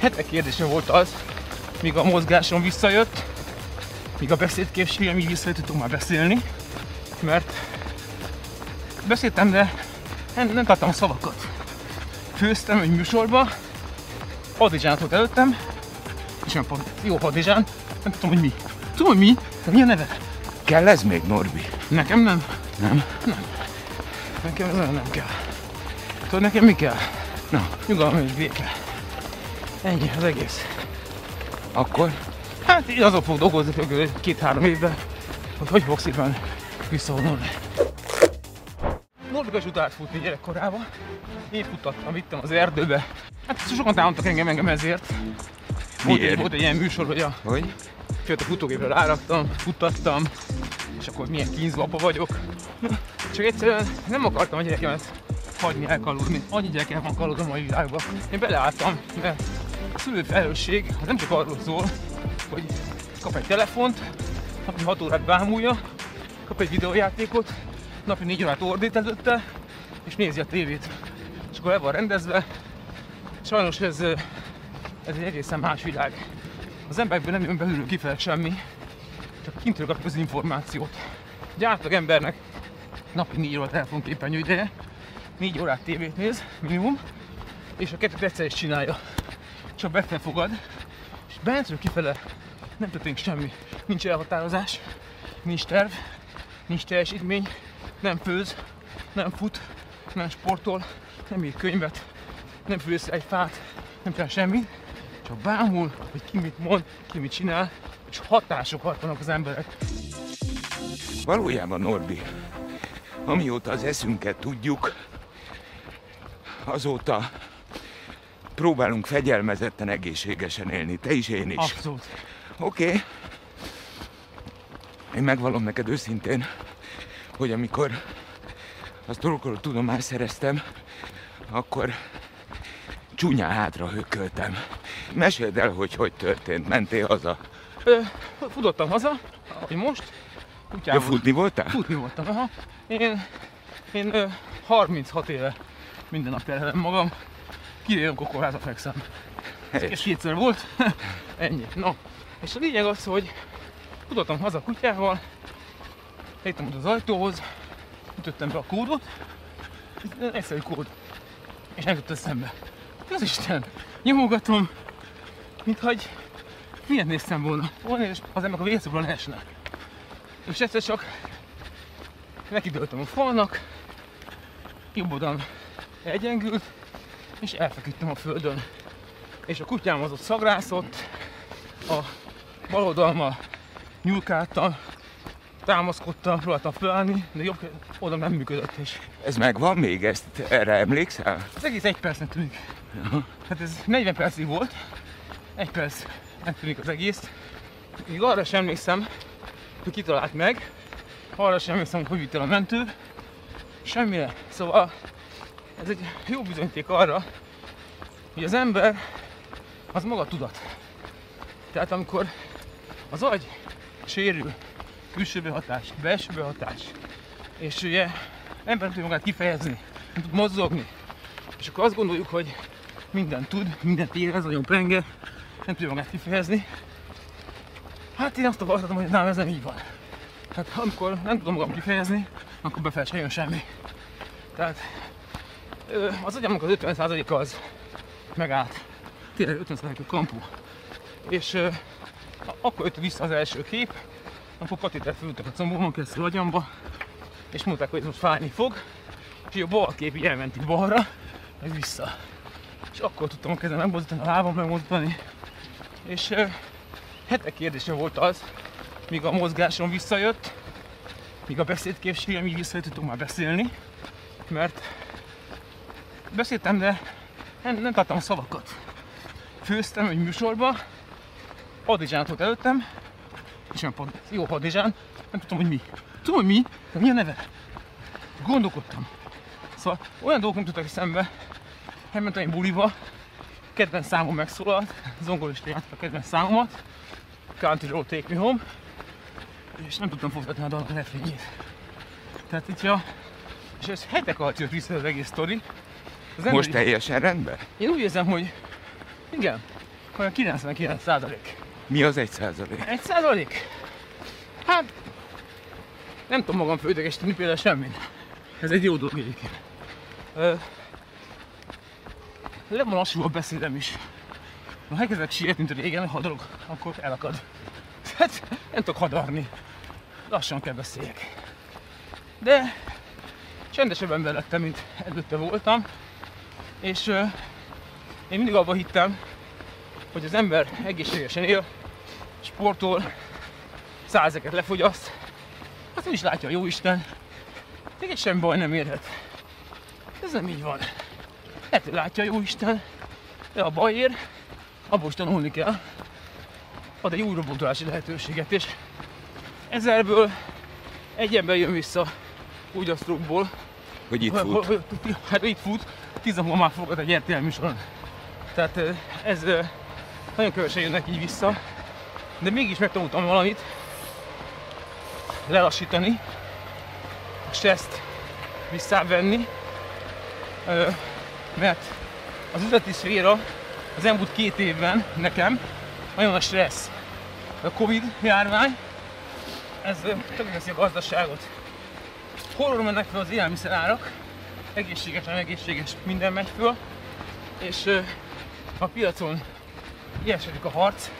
hetek kérdése volt az, míg a mozgásom visszajött, míg a beszédképességem így vissza tudtunk már beszélni, mert beszéltem, de nem, nem tartom a szavakat. Főztem egy műsorba, Hadizsánat volt előttem, és nem pont, jó Hadizsán, nem tudom, hogy mi. Tudom, hogy mi, de mi a neve? Kell ez még, Norbi? Nekem nem. Nem? Nekem ez nem kell. Tudod, nekem mi kell? Na, Nyugalom és béke. Ennyi az egész. akkor Hát így azok fog dolgozni hogy két-három évben, hogy hogy fogsz szépen visszavonulni. Norbikas utált futni gyerekkorában. Én futtattam, vittem az erdőbe. Hát sokan támadtak engem, engem ezért. Volt, egy- volt egy ilyen műsor, hogy a hogy? Sőt, a futógépre ráraktam, futtattam, és akkor milyen kínzlapa vagyok. Csak egyszerűen nem akartam a gyerekemet hagyni elkaludni. Annyi gyerekem van kalód a mai világban. Én beleálltam, mert szülő felelősség az nem csak arról szól, hogy kap egy telefont, napi 6 órát bámulja, kap egy videójátékot, napi 4 órát ordít előtte, és nézi a tévét. És akkor el van rendezve. Sajnos ez, ez egy egészen más világ. Az emberekből nem jön belülről kifele semmi, csak kintről kap az információt. Egy átlag embernek napi 4 óra telefonképernyő ideje, 4 órát tévét néz, minimum, és a kettőt egyszer is csinálja. Csak befele fogad, és bentről kifele nem történik semmi. Nincs elhatározás, nincs terv, nincs teljesítmény, nem főz, nem fut, nem sportol, nem ír könyvet, nem főz egy fát, nem csinál semmit, csak bámul, hogy ki mit mond, ki mit csinál, és hatásokat vannak az emberek. Valójában, Norbi, amióta az eszünket tudjuk, azóta próbálunk fegyelmezetten, egészségesen élni. Te is, én is. Abszolút. Oké. Okay. Én megvallom neked őszintén, hogy amikor azt dolgokról tudomást szereztem, akkor csúnyán hátra hököltem. Meséld el, hogy hogy történt. Mentél haza? Ö, futottam haza, ahogy most. Ja, Kutyával. futni voltál? Futni voltam, aha. Én, én ö, 36 éve minden nap terhelem magam. Kivéve, amikor kórházba fekszem. Ez kétszer volt. Ennyi. No. És a lényeg az, hogy futottam haza a kutyával, léptem oda az ajtóhoz, ütöttem be a kódot, egyszerű kód, és nem jutott eszembe. Az Isten, nyomogatom, mintha egy miért néztem volna. Volna, és az emberek a vécéből leesnek. És egyszer csak nekidőltem a falnak, jobb oldalon elgyengült, és elfeküdtem a földön. És a kutyám az ott szagrászott, a bal oldalmal nyúlkáltam, támaszkodtam, próbáltam felállni, de jobb oldal nem működött, és Ez megvan még? Ezt erre emlékszel? az egész egy percnek tűnik. Hát ez 40 percig volt, egy perc nem tűnik az egész. Még arra sem emlékszem, hogy kitalált meg, arra sem emlékszem, hogy vitt el a mentő, semmire. Szóval ez egy jó bizonyíték arra, hogy az ember az maga tudat. Tehát amikor az agy sérül, külső behatás, belső behatás, és ugye ember nem tudja magát kifejezni, nem tud mozogni, és akkor azt gondoljuk, hogy mindent tud, mindent érez, nagyon penge, nem tudja magát kifejezni. Hát én azt tapasztaltam, hogy nem, ez nem így van. Hát amikor nem tudom magam kifejezni, akkor befel se jön semmi. Tehát az agyamnak az 50%-a az megállt. Tényleg 50% a kampú. És akkor jött vissza az első kép, akkor katétert fölültek a combomon keresztül agyamba, és mondták, hogy most fájni fog, és a bal kép így elment így balra, meg vissza. És akkor tudtam a kezem megmozdítani, a lábam megmozdítani. És hetek kérdése volt az, míg a mozgásom visszajött, míg a beszédképességem így vissza tudtunk már beszélni, mert beszéltem, de nem, nem tartom a szavakat. Főztem egy műsorba, Hadizsánat volt előttem, és nem pont jó Hadizsán, nem tudom, hogy mi. Tudom, hogy mi, de mi a neve? Gondolkodtam. Szóval olyan dolgok nem tudtak eszembe, elmentem egy buliba, kedvenc számom megszólalt, zongorista játszott a kedvenc számomat, Country Road Take Me Home, és nem tudtam folytatni a dalnak a. Tehát itt ja, és ez hetek alatt jött vissza az egész sztori. Az ember Most így- teljesen rendben? Én úgy érzem, hogy igen, olyan 99 százalék. Mi az egy százalék? Egy százalék? Hát, nem tudom magam fődegesíteni például semmit. Ez egy jó dolog egyébként. Ö, le van lassulva a beszédem is. Ha elkezdek sietni, mint régen, hadarok, akkor elakad. Hát nem tudok hadarni. Lassan kell beszéljek. De csendesebb ember lettem, mint előtte voltam. És ö, én mindig abban hittem, hogy az ember egészségesen él, sportol, százeket lefogyaszt, azt nem is látja a jóisten, téged sem baj nem érhet. Ez nem így van. Lehet, hogy látja a jóisten, de a baj ér, abból is tanulni kell. Ad egy újrabótolási lehetőséget, és ezerből egy ember jön vissza úgy a Hogy itt fut. Hát itt fut, tíz napon már fogad egy RTL műsoron. Tehát ez nagyon kevesen jönnek így vissza, de mégis megtanultam valamit, lelassítani, a stresszt visszavenni, mert az üzleti szféra az elmúlt két évben nekem nagyon a stressz. A Covid járvány, ez tönkreteszi a gazdaságot. Horror mennek fel az élelmiszerárak, egészséges, nem egészséges, minden megy föl, és ö, a piacon ilyesedik a harc,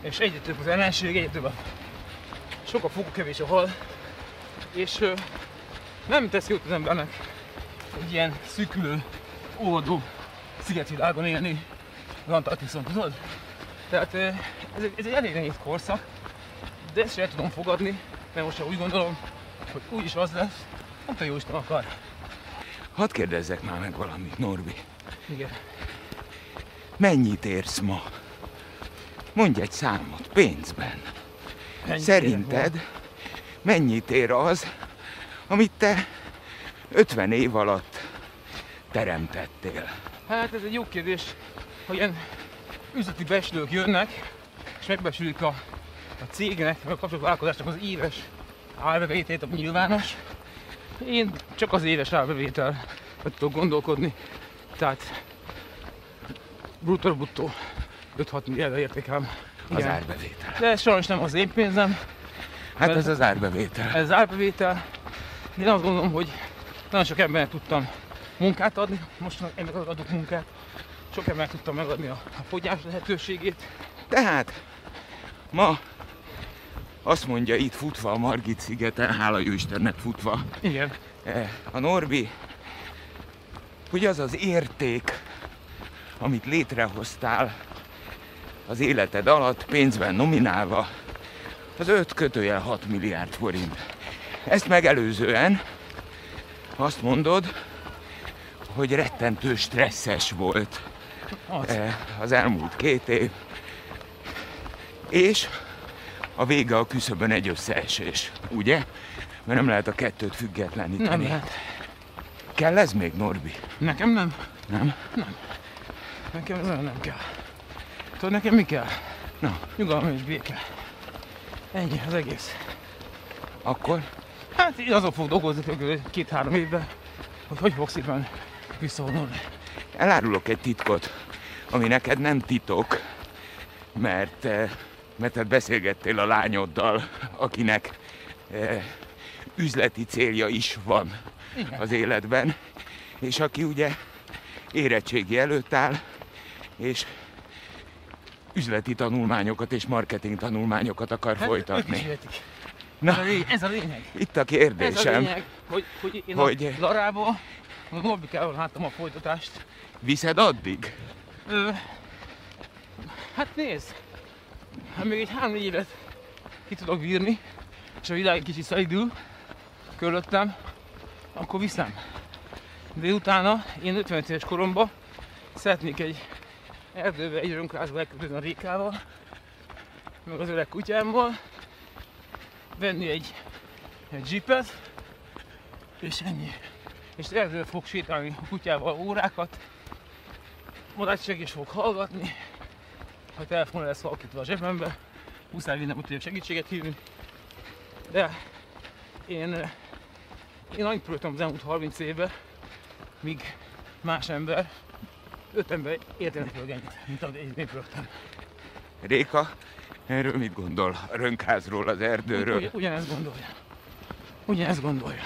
és egyre több az ellenség, egyre több a sok a fog, kevés a hal, és nem tesz jót az embernek egy ilyen szűkülő, óvodó szigetvilágon élni, Antarktiszon, tudod? Tehát ez ez egy elég nehéz korszak, de ezt sem tudom fogadni, mert most úgy gondolom, hogy úgyis az lesz, nem tudom, jó Isten akar. Hadd kérdezzek már meg valamit, Norbi. Igen. Mennyit érsz ma? Mondj egy számot, pénzben. Ennyi Szerinted mennyit ér az, amit te 50 év alatt teremtettél? Hát ez egy jó kérdés, ha ilyen üzleti becslők jönnek, és megbesülik a, a cégnek, vagy a kapcsolatos vállalkozásnak az éves árbevételét, ami nyilvános. Én csak az éves árbevétel tudok gondolkodni, tehát bruttó bruttó 5-6 milliárd értékelem. Az Igen. árbevétel. De ez sajnos nem az én pénzem, Hát ez az árbevétel. ez az árbevétel. Én azt gondolom, hogy nagyon sok embernek tudtam munkát adni, most ennek adok munkát. Sok embernek tudtam megadni a, a fogyás lehetőségét. Tehát ma azt mondja itt futva a Margit szigeten, hála jó Istennek futva, Igen. eh, a Norbi, hogy az az érték, amit létrehoztál az életed alatt, pénzben nominálva, az 5 kötőjel 6 milliárd forint. Ezt megelőzően azt mondod, hogy rettentő stresszes volt Az. eh, az elmúlt két év, és a vége a küszöbön egy összeesés, ugye? Mert nem lehet a kettőt függetleníteni. Nem lehet. Kell ez még, Norbi? Nekem nem. Nem? Nekem ez nem kell. Tudod, nekem mi kell? Na. Nyugalom és béke. Ennyi az egész. Akkor Hát én azon fog dolgozni kb. két-három évben, hogy hogy fog szépen visszavonulni. elárulok egy titkot, ami neked nem titok, mert, eh, mert te beszélgettél a lányoddal, akinek eh, üzleti célja is van Igen. az életben, és aki ugye érettségi előtt áll, és üzleti tanulmányokat és marketing tanulmányokat akar Hát, folytatni. Na, Ez a lényeg. A itt a Ez a kérdésem, lényeg, hogy, hogy én Hogy- a Larából, a Norbikával láttam a folytatást. viszed addig? Ö, hát nézd, ha még egy három évet ki tudok bírni, és a világ egy kicsit szaidul körülöttem, akkor viszem. De utána én 55 éves koromban szeretnék egy erdőbe, egy örömkrázba elköltözni a rékával, meg az öreg kutyámmal, venni egy, egy jeepet, és ennyi. És erdőbe fog sétálni a kutyával órákat, Madácseg is fog hallgatni, ha telefon lesz valakitől a zsebembe, muszáj vinnem, tudjak segítséget hívni. De én, eh, én annyit próbáltam az elmúlt 30 évben, míg más ember öt ember értenek ennyit, mint amit én pörögtem. Réka, erről mit gondol? A rönkházról, az erdőről? Ugy, ugyanezt gondolja. Ugyanezt gondolja.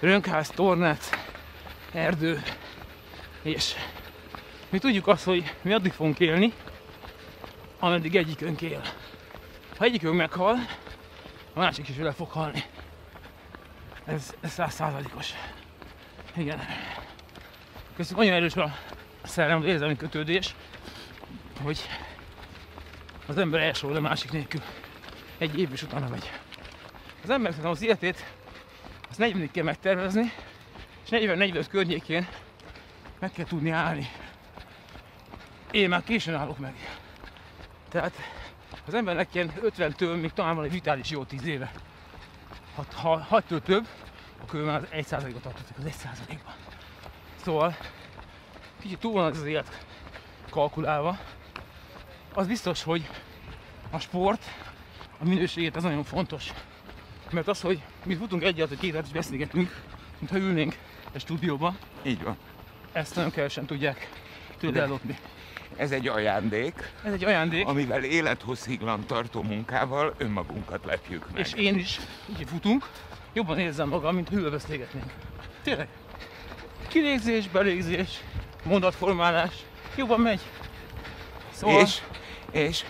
Rönkház, tornác, erdő, és mi tudjuk azt, hogy mi addig fogunk élni, ameddig egyikünk él. Ha egyikünk meghal, a másik is vele fog halni. Ez ez száz százalékos. Igen. Köztük olyan erős a szellem, az érzelmi kötődés, hogy az ember elsorol a másik nélkül. Egy év is utána megy. Az ember szerintem az életét azt 40 kell megtervezni, és 40-45 környékén meg kell tudni állni. Én már későn állok meg. Tehát az embernek ilyen 50-től még talán van egy vitális jó 10 éve. Ha, ha, ha ettől több, akkor ő már az 1%-ot tartozik az 1%-ban. Szóval kicsit túl van az élet kalkulálva. Az biztos, hogy a sport, a minőségét az nagyon fontos. Mert az, hogy mi futunk egyet, vagy két és beszélgetünk, mintha ülnénk egy stúdióba, Így van. ezt nagyon kevesen tudják tőle De- ellopni. Ez egy ajándék, Ez egy ajándék, amivel élethossziglan tartó munkával önmagunkat lepjük meg. és én is, így futunk, jobban érzem magam, mint ha ülve beszélgetnénk. Tényleg. Kilégzés, belégzés, mondatformálás, jobban megy. Szóval, És, és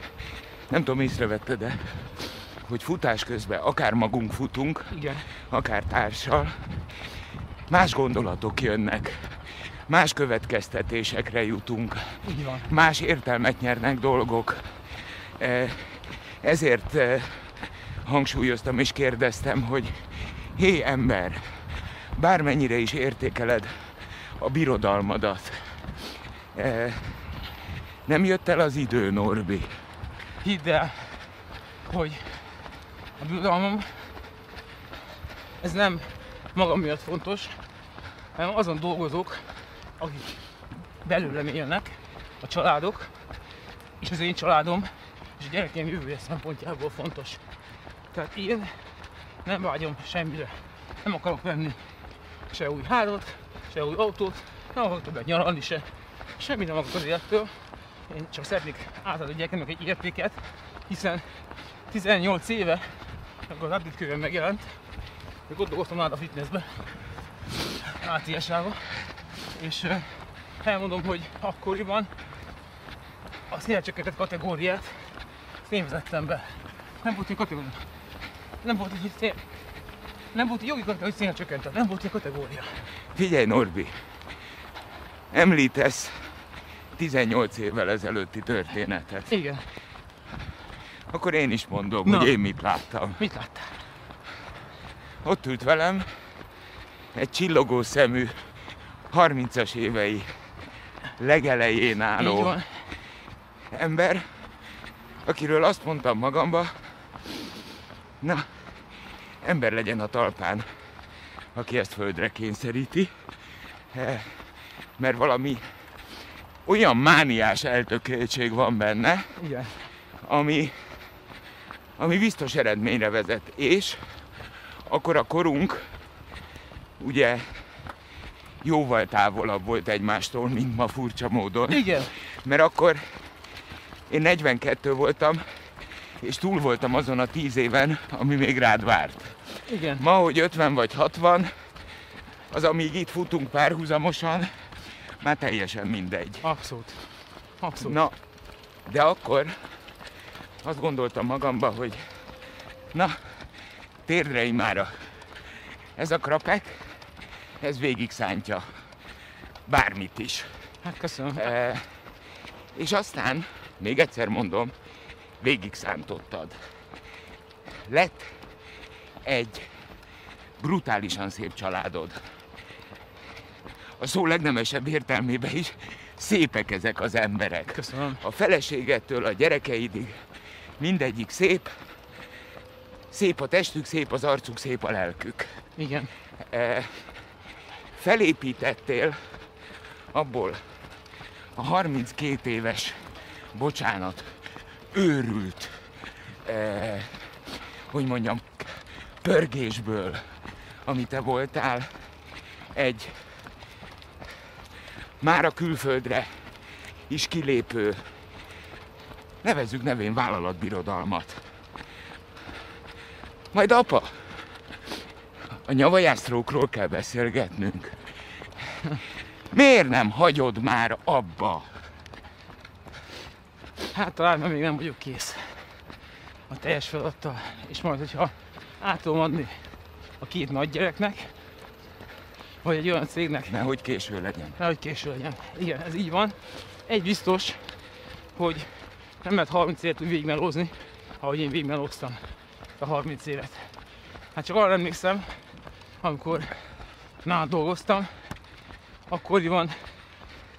nem tudom, észrevetted de hogy futás közben akár magunk futunk, igen, akár társal, más gondolatok jönnek, más következtetésekre jutunk, így van. más értelmet nyernek dolgok. Eh, Ezért eh, hangsúlyoztam és kérdeztem, hogy hé ember, bármennyire is értékeled a birodalmadat, eh, nem jött el az idő, Norbi. Hidd el, hogy a birodalmam ez nem magam miatt fontos, hanem azon dolgozók, akik belőlem élnek, a családok, és az én családom, és a gyerekeim jövője szempontjából fontos. Tehát én nem vágyom semmire. Nem akarok venni se új házat, se új autót, nem akarok többet nyaralni se. Semmi nem akarok az élettől. Én csak szeretnék átadni a gyerekemnek egy értéket, hiszen 18 éve, amikor az update megjelent, még ott dolgoztam már a fitnessbe, ATS-ába, és elmondom, hogy akkoriban a szélcsökkentett kategóriát azt én vezettem be. Nem volt ilyen kategória. Nem volt egy szél... Nem volt jogi kategória, hogy szélcsökkentett. Nem volt ilyen kategória. Figyelj, Norbi, említesz 18 évvel ezelőtti történetet. Igen. Akkor én is mondom, Na. hogy én mit láttam. Mit láttál? Ott ült velem egy csillogó szemű, 30-as évei legelején álló ember, akiről azt mondtam magamba, na, ember legyen a talpán, aki ezt földre kényszeríti, Eh, mert valami olyan mániás eltökéltség van benne, Igen. ami, ami biztos eredményre vezet. És akkor a korunk ugye jóval távolabb volt egymástól, mint ma furcsa módon. Igen. Mert akkor én 42 voltam, és túl voltam azon a 10 éven, ami még rád várt. Igen. Ma, hogy 50 vagy 60, az amíg itt futunk párhuzamosan, már teljesen mindegy. Abszolút. Abszolút. Na, de akkor azt gondoltam magamba, hogy na, térdre imára. Ez a krapek, ez végig szántja. Bármit is. Hát köszönöm. E, és aztán, még egyszer mondom, végig szántottad. Lett egy brutálisan szép családod. A szó legnemesebb értelmében is szépek ezek az emberek. Köszönöm. A feleségettől a gyerekeidig mindegyik szép. Szép a testük, szép az arcuk, szép a lelkük. Igen. E, felépítettél abból a 32 éves, bocsánat, őrült, e, hogy mondjam, pörgésből, ami te voltál, egy már a külföldre is kilépő, nevezzük nevén vállalatbirodalmat. Majd apa, a nyavajásztrókról kell beszélgetnünk. Miért nem hagyod már abba? Hát talán mert még nem vagyok kész a teljes feladattal, és majd, hogyha át tudom adni a két nagy gyereknek, vagy egy olyan cégnek, Nehogy késő legyen. nehogy késő legyen. Igen, ez így van. Egy biztos, hogy nem lehet 30 évet úgy végigmelózni, ahogy én végigmelóztam a 30 évet. Hát csak arra emlékszem, amikor nálad dolgoztam, akkoriban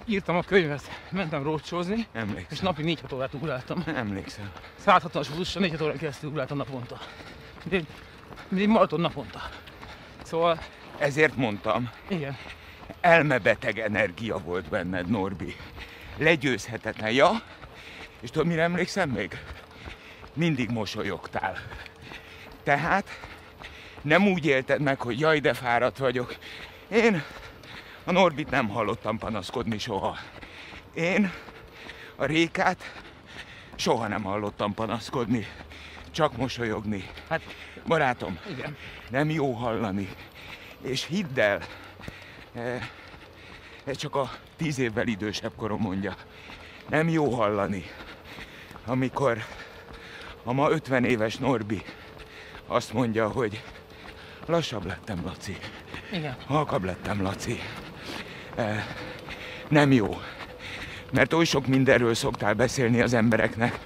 írtam a könyvet, mentem rócsózni, és Emlékszem. napi 4 órát ugráltam. Emlékszem. 160-as buszra 4 órán keresztül ugráltam naponta. Mint egy maraton naponta. Szóval, Ezért mondtam, igen, elmebeteg energia volt benned, Norbi. Legyőzhetetlen, ja? És tudod, mire emlékszem még? Mindig mosolyogtál. Tehát nem úgy élted meg, hogy jaj, de fáradt vagyok. Én a Norbit nem hallottam panaszkodni soha. Én a Rékát soha nem hallottam panaszkodni. Csak mosolyogni. hát Barátom, igen. nem jó hallani. És hidd el, ez csak a tíz évvel idősebb korom mondja. Nem jó hallani, amikor a ma 50 éves Norbi azt mondja, hogy lassabb lettem, Laci. Igen. Halkabb lettem, Laci. Eh, nem jó. Mert oly sok mindenről szoktál beszélni az embereknek.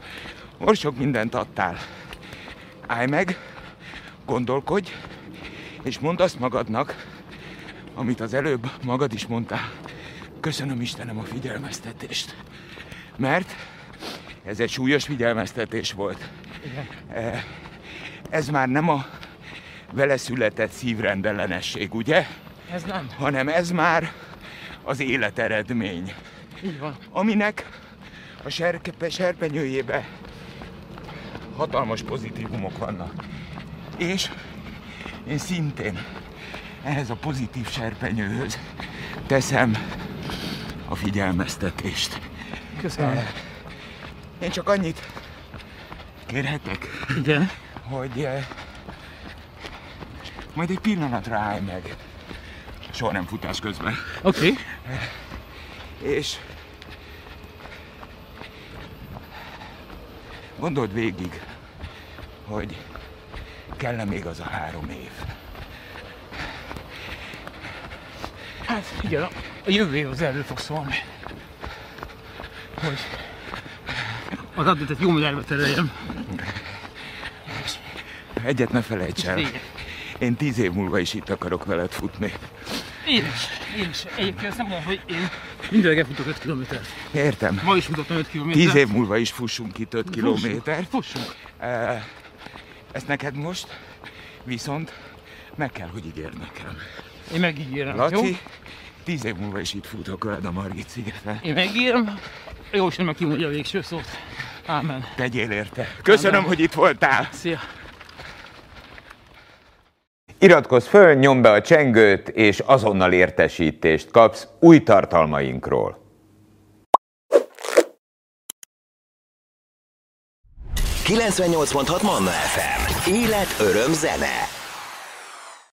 Oly sok mindent adtál. Állj meg, gondolkodj, és mondd azt magadnak, amit az előbb magad is mondtál. Köszönöm Istenem a figyelmeztetést. Mert ez egy súlyos figyelmeztetés volt. Igen. Eh, Ez már nem a vele született szívrendellenesség, ugye? Ez nem. hanem ez már az élet eredmény, Így van. aminek a serkepe, serpenyőjébe hatalmas pozitívumok vannak. És én szintén ehhez a pozitív serpenyőhöz teszem a figyelmeztetést. Köszönöm. Én csak annyit kérhetek, Igen. hogy eh, majd egy pillanatra állj meg. Soha nem futás közben. Oké. Okay. És gondold végig, hogy kell még az a három év. Hát igen, a, jövő év az erről fog szólni. Hogy az adott jó mindenbe tereljem. Egyet ne felejts el. Én tíz év múlva is itt akarok veled futni. Én is, én is. Egyébként azt nem mondom, hogy én mindenre futok 5 kilométert. Értem. Ma is futottam 5 kilométert. Tíz év múlva is fussunk itt 5 kilométert. Fussunk. Ezt neked most viszont meg kell, hogy ígérd nekem. Én megígérem. Jó? Laci, tíz év múlva is itt futok veled a Margit szigeten. Én megígérem. Jó, és meg kimondja a végső szót. Ámen. Tegyél érte. Köszönöm, Amen. hogy itt voltál. Szia. Iratkozz föl, nyomd be a csengőt, és azonnal értesítést kapsz új tartalmainkról. 98.6 Manna FM. Élet, öröm, zene.